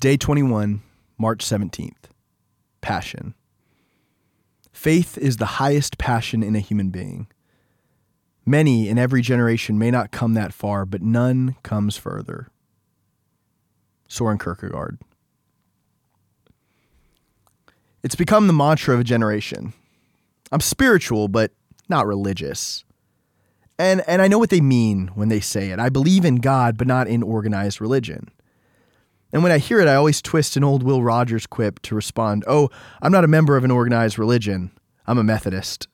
Day 21, March 17th. Passion. Faith is the highest passion in a human being. Many in every generation may not come that far, but none comes further. Soren Kierkegaard. It's become the mantra of a generation. I'm spiritual, but not religious. And, and I know what they mean when they say it. I believe in God, but not in organized religion. And when I hear it, I always twist an old Will Rogers quip to respond, Oh, I'm not a member of an organized religion. I'm a Methodist.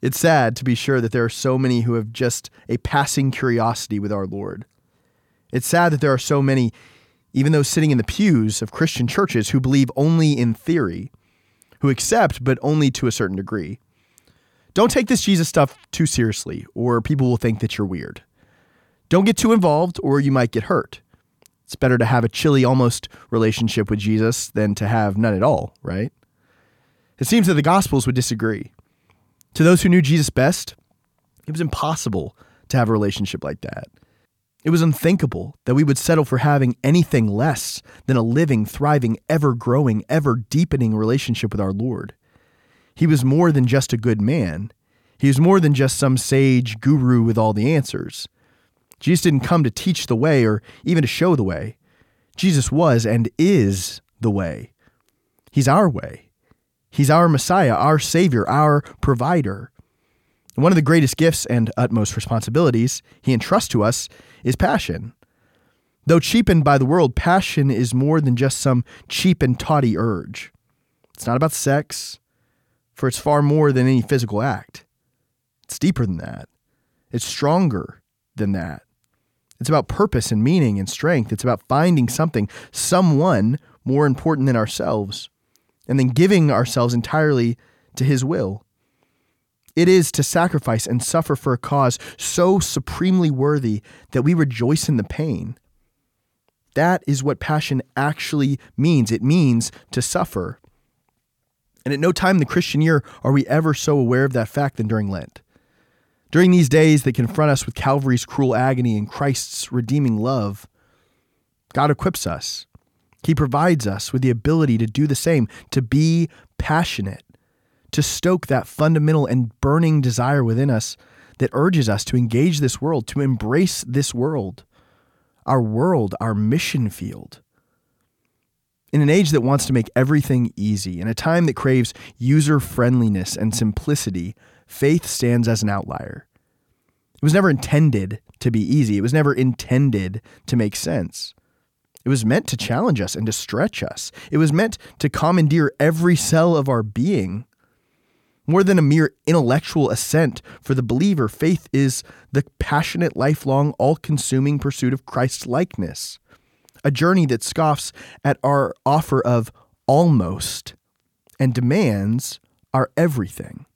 It's sad to be sure that there are so many who have just a passing curiosity with our Lord. It's sad that there are so many, even those sitting in the pews of Christian churches, who believe only in theory, who accept, but only to a certain degree. Don't take this Jesus stuff too seriously, or people will think that you're weird. Don't get too involved, or you might get hurt. It's better to have a chilly, almost relationship with Jesus than to have none at all, right? It seems that the Gospels would disagree. To those who knew Jesus best, it was impossible to have a relationship like that. It was unthinkable that we would settle for having anything less than a living, thriving, ever growing, ever deepening relationship with our Lord. He was more than just a good man. He was more than just some sage guru with all the answers. Jesus didn't come to teach the way or even to show the way. Jesus was and is the way. He's our way. He's our Messiah, our Savior, our provider. One of the greatest gifts and utmost responsibilities he entrusts to us is passion. Though cheapened by the world, passion is more than just some cheap and tawdry urge. It's not about sex, for it's far more than any physical act. It's deeper than that. It's stronger than that. It's about purpose and meaning and strength. It's about finding something, someone more important than ourselves, and then giving ourselves entirely to His will. It is to sacrifice and suffer for a cause so supremely worthy that we rejoice in the pain. That is what passion actually means. It means to suffer. And at no time in the Christian year are we ever so aware of that fact than during Lent. During these days that confront us with Calvary's cruel agony and Christ's redeeming love, God equips us. He provides us with the ability to do the same, to be passionate, to stoke that fundamental and burning desire within us that urges us to engage this world, to embrace this world, our world, our mission field. In an age that wants to make everything easy, in a time that craves user friendliness and simplicity, faith stands as an outlier. It was never intended to be easy, it was never intended to make sense. It was meant to challenge us and to stretch us. It was meant to commandeer every cell of our being. More than a mere intellectual assent for the believer, faith is the passionate, lifelong, all consuming pursuit of Christ's likeness. A journey that scoffs at our offer of almost and demands our everything.